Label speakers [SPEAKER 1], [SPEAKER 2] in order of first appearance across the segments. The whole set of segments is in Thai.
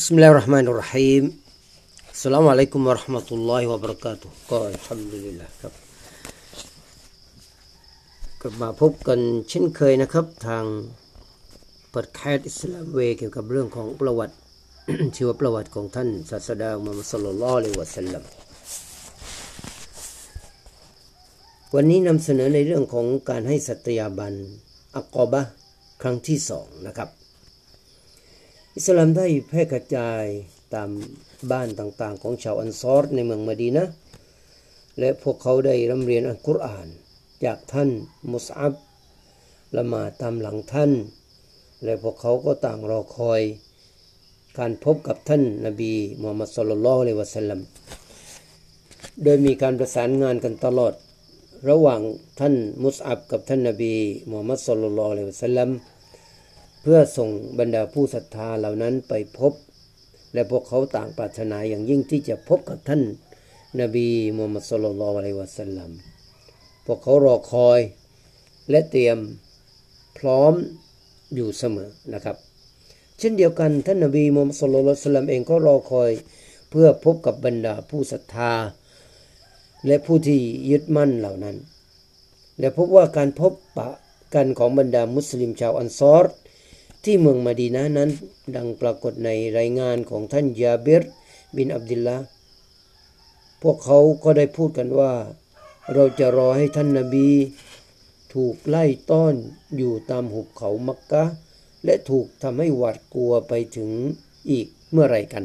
[SPEAKER 1] بسم الله الرحمن الرحيم السلام عليكم ورحمة الله وبركاته ก็อัลฮัมดุลิลละครับกลับมาพบกันเช่นเคยนะครับ ทางเปิดแคสอิสลามเวเกี่ยวกับเรื่องของประวัติ ชีวประวัติของท่านศาสดามุฮัมมัดสุลลัลลอฮุอะลัยฮิวะสัลลัมวันนี้นำเสนอในเรื่องของการให้สัตยาบันอักกอบะครั้งที่สองนะครับ อิสลามได้แพร่กระจายตามบ้านต่างๆ ของชาวอันซอรในเมืองมะดีนะ และพวกเขาได้ร่ำเรียนอัลกุรอาน จากท่านมุสอับละหมาตามหลังท่าน และพวกเขาก็ต่างรอคอยการพบกับท่านนบีมูฮัมมัดสุลลัลลอฮุอะลัยวะสัลลัมโดยมีการประสานงานกันตลอด ระหว่างท่านมุสอับกับท่านนบีมูฮัมมัดสุลลัลลอฮุอะลัยวะสัลลัม เพื่อส่งบรรดาผู้ศรัทธาเหล่านั้นไปพบ และพวกเขาต่างปรารถนาอย่างยิ่งที่จะพบกับท่านนบีมูฮัมมัดสุลลัลอะลัยวะสัลลัมพวกเขารอคอยและเตรียมพร้อมอยู่เสมอนะครับ เช่นเดียวกันท่านนบีมูฮัมมัดสุลลัละวะสัลลัมเองก็รอคอยเพื่อพบกับบรรดาผู้ศรัทธา และผู้ที่ยึดมั่นเหล่านั้น และพบว่าการพบปะกันของบรรดามุสลิมชาวอันซอร์ ที่เมืองมะดีนะนั้น ดังปรากฏในรายงานของท่านยาเบรบินอับดุลละพวกเขาก็ได้พูดกันว่า เราจะรอให้ท่านนาบี ถูกไล่ต้อนอยู่ตามหุบเขามักกะ และถูกทำให้หวาดกลัวไปถึงอีกเมื่อไรกัน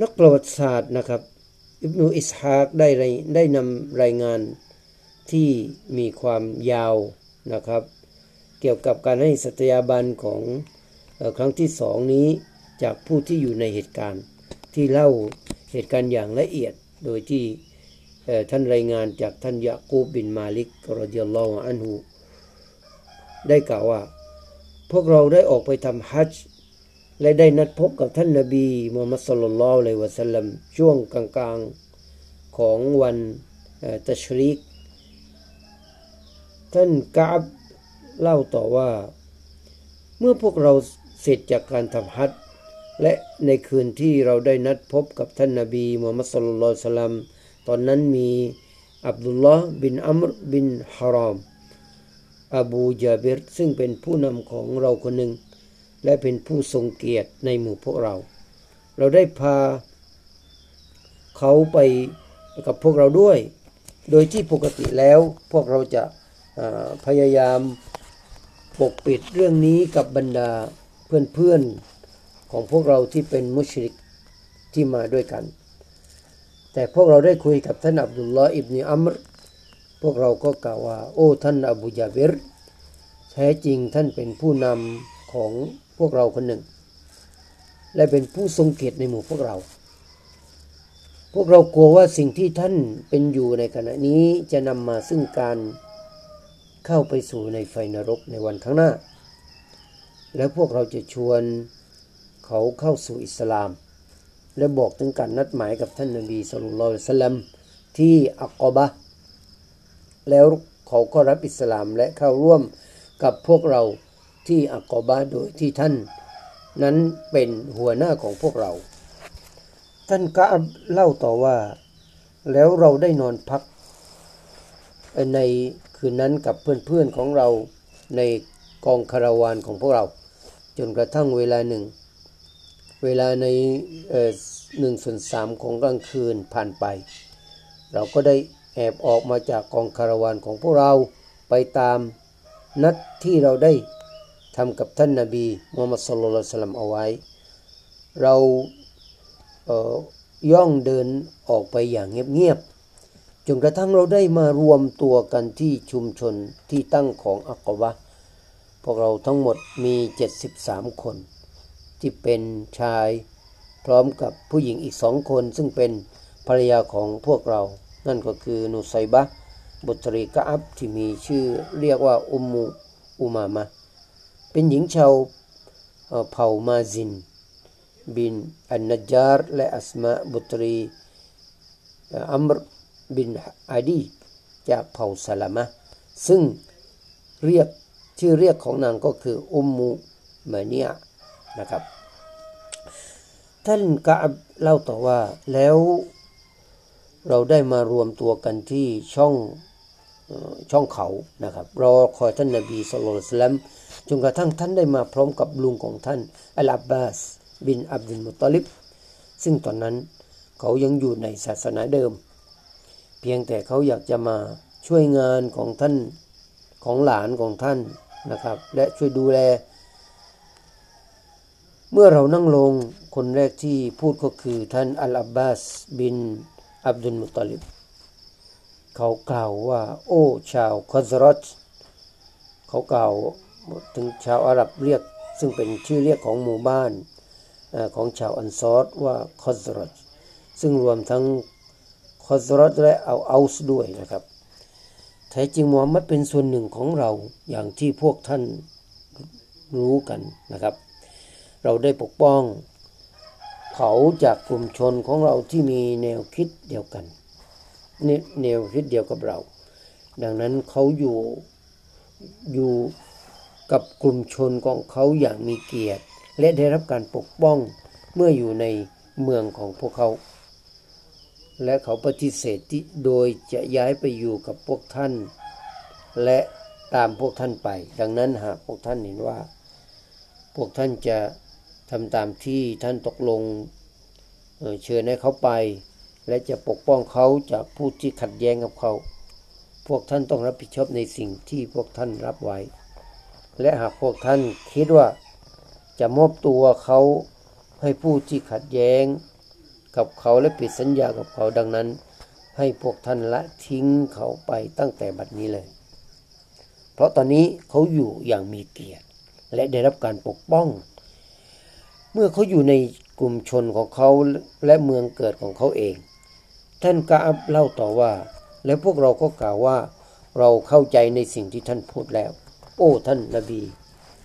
[SPEAKER 1] นักประวัติศาสตร์นะครับ อิบนุอิสฮากได้ได้นำรายงานที่มีความยาวนะครับ เกี่ยวกับการให้สัตยาบันของครั้งที่สองนี้จากผู้ที่อยู่ในเหตุการณ์ ที่เล่าเหตุการณ์อย่างละเอียดโดยที่ท่านรายงานจากท่านยะกูบบินมาลิกรดิยัลลอฮอันฮูได้กล่าวว่า พวกเราได้ออกไปทำฮัจจ์และได้นัดพบกับท่านนบีมูฮัมมัดสุลลัลลอฮุอะลัยวะสัลลัมช่วงกลางๆของวันตัชริกท่านกาบ เล่าต่อว่า เมื่อพวกเราเสร็จจากการทำฮัจและในคืนที่เราได้นัดพบกับท่านนบีมูฮัมมัดสุลลัลลอฮุอะลัยฮิวะสัลลัมตอนนั้นมีอับดุลลอฮ์บินอัมรบินฮารอมอบูจาเบรซึ่งเป็นผู้นำของเราคนหนึ่ง และเป็นผู้ทรงเกียรติในหมู่พวกเรา เราได้พาเขาไปกับพวกเราด้วย โดยที่ปกติแล้วพวกเราจะพยายาม ปกปิดเรื่องนี้กับบรรดาเพื่อนๆของพวกเราที่เป็นมุชริกที่มาด้วยกัน แต่พวกเราได้คุยกับท่านอับดุลลอฮ์อิบนีอัมร พวกเราก็กล่าวว่า โอ้ท่านอบูยาเบรแท้จริงท่านเป็นผู้นำของพวกเราคนหนึ่ง และเป็นผู้ทรงเกียรติในหมู่พวกเรา พวกเรากลัวว่าสิ่งที่ท่านเป็นอยู่ในขณะนี้จะนำมาซึ่งการ เข้าไปสู่ในไฟนรกในวันข้างหน้า และพวกเราจะชวนเขาเข้าสู่อิสลาม และบอกถึงการนัดหมายกับท่านนบีสุลต่านสลัมที่อักกบะ แล้วเขาก็รับอิสลามและเข้าร่วมกับพวกเราที่อักกบะโดยที่ท่าน นั้นเป็นหัวหน้าของพวกเรา ท่านกาบเล่าต่อว่า แล้วเราได้นอนพัก ในคืนนั้นกับเพื่อนๆของเราในกองคาราวานของพวกเรา จนกระทั่งเวลาหนึ่ง เวลาในหนึ่งส่วนสามของกลางคืนผ่านไป เราก็ได้แอบออกมาจากกองคาราวานของพวกเราไปตามนัดที่เราได้ทำกับท่านนาบีมูฮัมมัดสุลลัลสลัมเอาไว้ เราเย่องเดินออกไปอย่างเงียบๆ จนกระทั่งเราได้มารวมตัวกันที่ชุมชนที่ตั้งของอักกบะพวกเราทั้งหมดมี 73 คน ที่เป็นชายพร้อมกับผู้หญิงอีกสองคน ซึ่งเป็นภรรยาของพวกเรา นั่นก็คือนุไซบะบุตรีกะอับที่มีชื่อเรียกว่าอุมมูอุมามะ เป็นหญิงชาวเผ่ามาซิน บินอันนจาร์และอัสมาบุตรีอัมร บินอาดี จากเผ่าสลามะ ซึ่งเรียกชื่อเรียกของนางก็คืออุมมูมาเนียนะครับ ท่านกะอับเล่าต่อว่าแล้วเราได้มารวมตัวกันที่ช่องช่องเขานะครับรอคอยท่านนบีสุลต่านจนกระทั่งท่านได้มาพร้อมกับลุงของท่านอัลอับบาส บินอับดุลมุตลิบ ซึ่งตอนนั้นเขายังอยู่ในศาสนาเดิม เพียงแต่เขาอยากจะมาช่วยงานของท่านของหลานของท่านนะครับ และช่วยดูแล เมื่อเรานั่งลงคนแรกที่พูดก็คือท่านอัลอับบาสบินอับดุลมุตลิบ เขากล่าวว่า โอ้ชาวคอซรอตเขากล่าวถึงชาวอาหรับเรียก ซึ่งเป็นชื่อเรียกของหมู่บ้านของชาวอันซอรว่าคอซรอตซึ่งรวมทั้ง คอซรอตและเอาอัสด้วยนะครับแท้จริงมูฮัมมัดเป็นส่วนหนึ่งของเราอย่างที่พวกท่านรู้กันนะครับ เราได้ปกป้องเขาจากกลุ่มชนของเราที่มีแนวคิดเดียวกันแนวคิดเดียวกับเรา ดังนั้นเขาอยู่อยู่กับกลุ่มชนของเขาอย่างมีเกียรติ และได้รับการปกป้องเมื่ออยู่ในเมืองของพวกเขา และเขาปฏิเสธที่โดยจะย้ายไปอยู่กับพวกท่าน และตามพวกท่านไป ดังนั้นหากพวกท่านเห็นว่า พวกท่านจะทำตามที่ท่านตกลงเชิญให้เขาไป และจะปกป้องเขาจากผู้ที่ขัดแย้งกับเขา พวกท่านต้องรับผิดชอบในสิ่งที่พวกท่านรับไว้ และหากพวกท่านคิดว่าจะมอบตัวเขาให้ผู้ที่ขัดแย้ง กับเขาและปิดสัญญากับเขาดังนั้น ให้พวกท่านละทิ้งเขาไปตั้งแต่บัดนี้เลย เพราะตอนนี้เขาอยู่อย่างมีเกียรติ และได้รับการปกป้อง เมื่อเขาอยู่ในกลุ่มชนของเขาและเมืองเกิดของเขาเอง ท่านกาอับเล่าต่อว่า แล้วพวกเราก็กล่าวว่าเราเข้าใจในสิ่งที่ท่านพูดแล้ว โอ้ ท่านนบี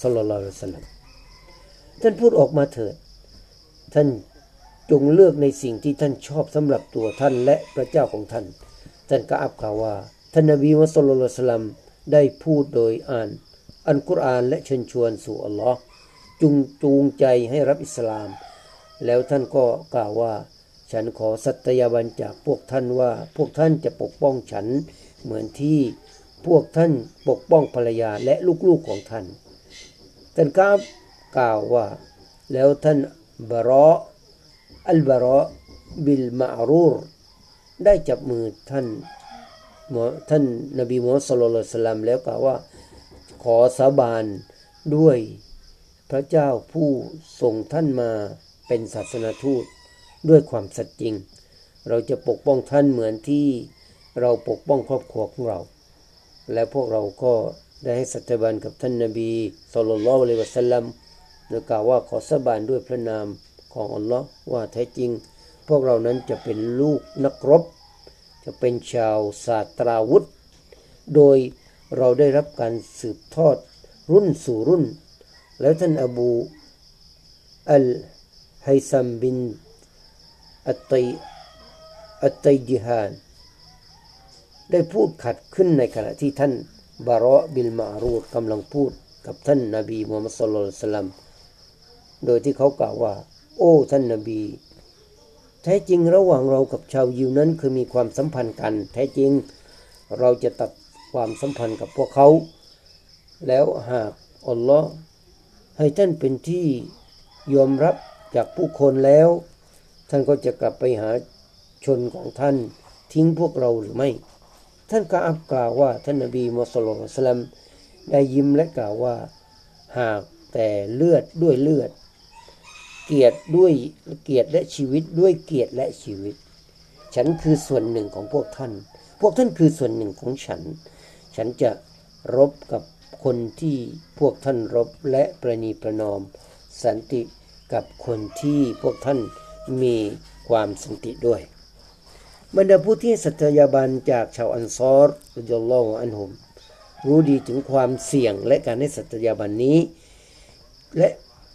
[SPEAKER 1] สุลต่านสลัมท่านพูดออกมาเถิด ท่าน จงเลือกในสิ่งที่ท่านชอบสำหรับตัวท่านและพระเจ้าของท่าน ท่านกาอับกล่าวว่า ท่านนบีมุสลิมได้พูดโดยอ่าน อันกุรอานและเชิญชวนสู่อัลลอฮ์จุงจูงใจให้รับอิสลาม แล้วท่านก็กล่าวว่า ฉันขอสัตยาบันจากพวกท่านว่า พวกท่านจะปกป้องฉันเหมือนที่พวกท่านปกป้องภรรยาและลูกๆของท่าน ท่านกาบกล่าวว่า แล้วท่านบารอ อัลบารอบิลมารูร ได้จับมือท่านท่านนบีมูฮัมมัดสุลลัลสลัมแล้วกล่าวว่าขอสาบานด้วยพระเจ้าผู้ส่งท่านมาเป็นศาสนาทูตด้วยความสัตย์จริง เราจะปกป้องท่านเหมือนที่เราปกป้องครอบครัวของเรา และพวกเราก็ได้ให้สัตย์บันกับท่านนาบีสุลต่านละเลวะสัลลัมโดยกล่าวว่าขอสาบานด้วยพระนาม ของอัลลอฮ์ว่าแท้จริง พวกเรานั้นจะเป็นลูกนักรบ จะเป็นชาวศาสตราวุธ โดยเราได้รับการสืบทอดรุ่นสู่รุ่น แล้วท่านอบูอัลไฮซัมบินอัตติอัตติจิฮานได้พูดขัดขึ้นในขณะที่ท่านบารอบิลมารูดกำลังพูดกับท่านนาบีมูฮัมมัดสุลลัลสลัมโดยที่เขากล่าวว่า โอ้ท่านนาบี แท้จริงระหว่างเรากับชาวยิวนั้นคือมีความสัมพันธ์กัน แท้จริงเราจะตัดความสัมพันธ์กับพวกเขา แล้วหากอัลลอฮ์ให้ท่านเป็นที่ยอมรับจากผู้คนแล้ว ท่านก็จะกลับไปหาชนของท่านทิ้งพวกเราหรือไม่ ท่านกาอับกล่าวว่าท่านนบีมุสลิมสลัมได้ยิ้มและกล่าวว่า หากแต่เลือดด้วยเลือด เกียรติด้วยเกียรติและชีวิตด้วยเกียรติและชีวิต ฉันคือส่วนหนึ่งของพวกท่าน พวกท่านคือส่วนหนึ่งของฉัน ฉันจะรบกับคนที่พวกท่านรบและประนีประนอม สันติกับคนที่พวกท่านมีความสันติด้วยบรรดาผู้ที่สัตยาบันจากชาวอันซอรอุจลออันหุมรู้ดีถึงความเสี่ยงและการให้สัตยาบันนี้ และ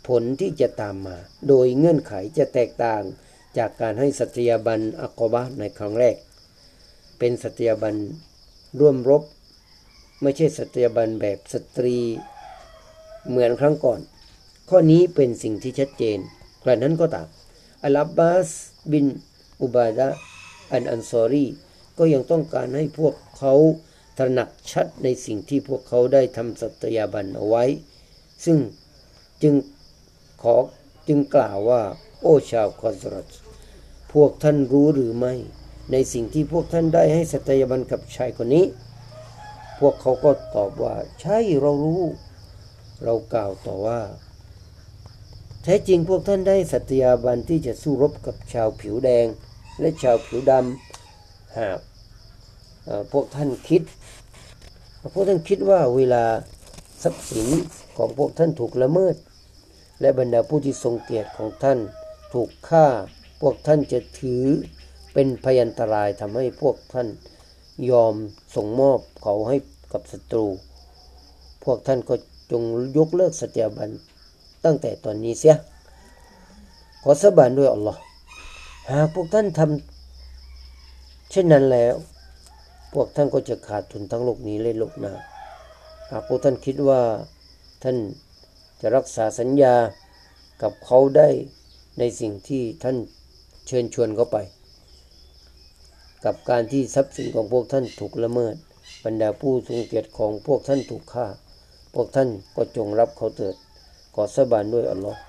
[SPEAKER 1] ผลที่จะตามมา โดยเงื่อนไขจะแตกต่างจากการให้สัตยาบันอะกอบะห์ในครั้งแรก เป็นสัตยาบันร่วมรบ ไม่ใช่สัตยาบันแบบสตรีเหมือนครั้งก่อน ข้อนี้เป็นสิ่งที่ชัดเจนกระนั้นก็ตามอัลบบาสบินอุบาดะอันอันซอรีก็ยังต้องการให้พวกเขาตระหนักชัดในสิ่งที่พวกเขาได้ทำสัตยาบันเอาไว้ ซึ่งจึง ขอจึงกล่าวว่า โอ้ชาวคอสรัตพวกท่านรู้หรือไม่ ในสิ่งที่พวกท่านได้ให้สัตยาบันกับชายคนนี้ พวกเขาก็ตอบว่า ใช่เรารู้ เรากล่าวต่อว่า แท้จริงพวกท่านได้สัตยาบันที่จะสู้รบกับชาวผิวแดง และชาวผิวดำหากพวกท่านคิด พวกท่านคิดว่าเวลาทรัพย์สินของพวกท่านถูกละเมิด และบรรดาผู้ที่ทรงเกียรติของท่าน ถูกฆ่าพวกท่านจะถือเป็นพยันตรายทำให้พวกท่านยอมส่งมอบเขาให้กับศัตรู พวกท่านก็จงยกเลิกสัจจาบันตั้งแต่ตอนนี้เสีย ขอสบานด้วยอัลลอฮ์หากพวกท่านทำเช่นนั้นแล้ว พวกท่านก็จะขาดทุนทั้งโลกนี้และโลกหน้า หากพวกท่านคิดว่าท่าน จะรักษาสัญญากับเขาได้ในสิ่งที่ท่านเชิญชวนเขาไป กับการที่ทรัพย์สินของพวกท่านถูกละเมิด บรรดาผู้ทรงเกียรติของพวกท่านถูกฆ่า พวกท่านก็จงรับเขาเถิดขอสบานด้วยอัลลอฮ์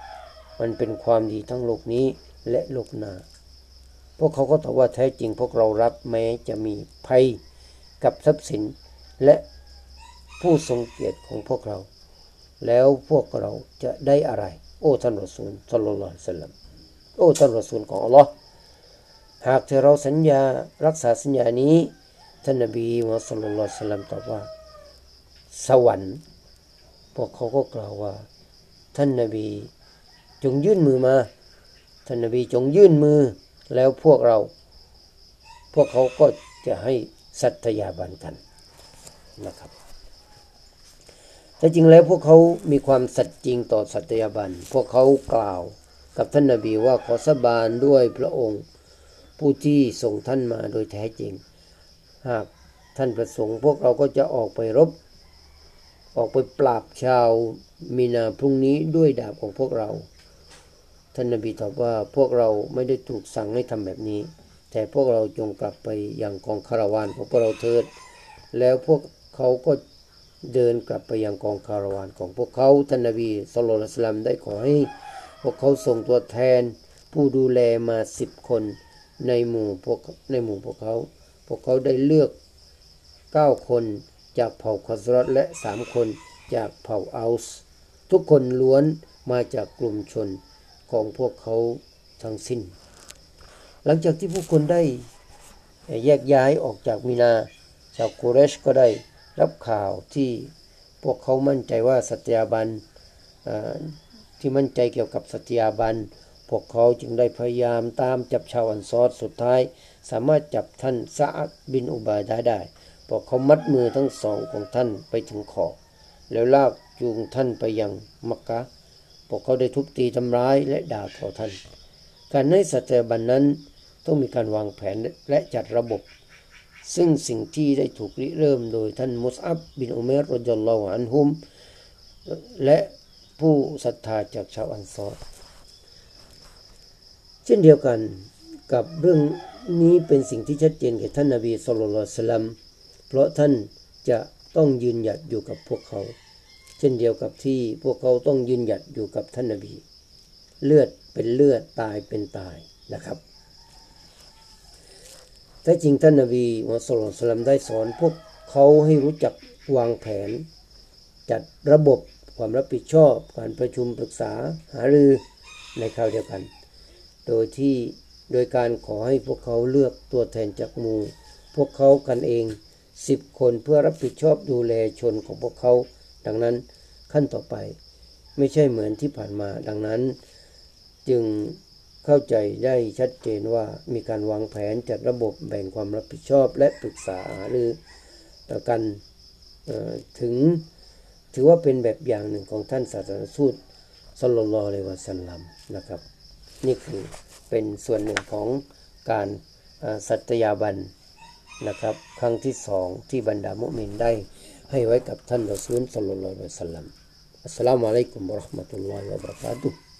[SPEAKER 1] มันเป็นความดีทั้งโลกนี้และโลกหน้า พวกเขาก็ตอบว่าแท้จริงพวกเรารับแม้จะมีภัยกับทรัพย์สินและผู้ทรงเกียรติของพวกเรา แล้วพวกเราจะได้อะไร โอ้ท่านรอซูลสัลลัลลอฮุซัลลัมโอ้ท่านรอซูลของอัลลอฮ์หากเธอเราสัญญารักษาสัญญานี้ท่านนบีมุฮัมมัดสัลลัลสัลลัมตอบว่า สวรรค์พวกเขาก็กล่าวว่า ท่านนบีจงยื่นมือมา ท่านนบีจงยื่นมือ แล้วพวกเรา พวกเขาก็จะให้สัตยาบันกันนะครับ แต่จริงแล้วพวกเขามีความสัตย์จริงต่อสัตยาบัน พวกเขากล่าวกับท่านนาบีว่าขอสบานด้วยพระองค์ ผู้ที่ส่งท่านมาโดยแท้จริง หากท่านประสงค์ พวกเราก็จะออกไปรบ ออกไปปราบชาวมีนาพรุ่งนี้ด้วยดาบของพวกเรา ท่านนบีตอบว่าพวกเราไม่ได้ถูกสั่งให้ทำแบบนี้ แต่พวกเราจงกลับไปอยังกองคาราวานของพวกเราเถิด แล้วพวกเขาก็ เดินกลับไปยังกองคาราวานของพวกเขาท่านนบีสุลต่านได้ขอให้ พวกเขาส่งตัวแทนผู้ดูแลมาสิบคนในหมู่พวกในหมู่พวกเขา พวกเขาได้เลือกเก้าคนจากเผ่าคอสรอตและสามคนจากเผ่าอัลส์ทุกคนล้วนมาจากกลุ่มชนของพวกเขาทั้งสิ้น หลังจากที่ผู้คนได้แยกย้ายออกจากมินาชาวกุเรชก็ได้ รับข่าวที่พวกเขามั่นใจว่าสัตยาบันที่มั่นใจเกี่ยวกับสัตยาบันพวกเขาจึงได้พยายามตามจับชาวอันซอดสุดท้าย สามารถจับท่านซาอัดบินอุบาดาได้พวกเขามัดมือทั้งสองของท่านไปถึงขอบแล้วลากจูงท่านไปยังมักกะพวกเขาได้ทุบตีทำร้ายและด่าทอท่าน การให้สัตยาบันนั้นต้องมีการวางแผนและจัดระบบ ซึ่งสิ่งที่ได้ถูกริเริ่มโดยท่านมุสอับบินอุเมรรจลลออันฮุม และผู้ศรัทธาจากชาวอันซอรเช่นเดียวกันกับเรื่องนี้เป็นสิ่งที่ชัดเจนแก่ท่านนาบีสุลต่านสลัมเพราะท่านจะต้องยืนหยัดอยู่กับพวกเขา เช่นเดียวกับที่พวกเขาต้องยืนหยัดอยู่กับท่านนาบี เลือดเป็นเลือดตายเป็นตายนะครับ แต่จริงท่านนบีมุสลิมได้สอนพวกเขาให้รู้จักวางแผน จัดระบบความรับผิดชอบ การประชุมปรึกษาหารือในคราวเดียวกัน โดยที่โดยการขอให้พวกเขาเลือกตัวแทนจากหมู่ พวกเขากันเองสิบคนเพื่อรับผิดชอบดูแลชนของพวกเขา ดังนั้นขั้นต่อไป ไม่ใช่เหมือนที่ผ่านมา ดังนั้น จึง เข้าใจได้ชัดเจนว่ามีการวางแผนจัดระบบแบ่งความรับผิดชอบและปรึกษาหรือต่อกันถึงถือว่าเป็นแบบอย่างหนึ่งของท่านศาสนาทูตสลลลเลวะสันลัมนะครับ นี่คือเป็นส่วนหนึ่งของการสัตยาบันนะครับ ครั้งที่สองที่บรรดามุมินได้ให้ไว้กับท่านรอซูลสลลลเลวะสันลัมอัสสลามุอะลัยกุมวะราะห์มะตุลลอฮิวะบะเราะกาตุฮ์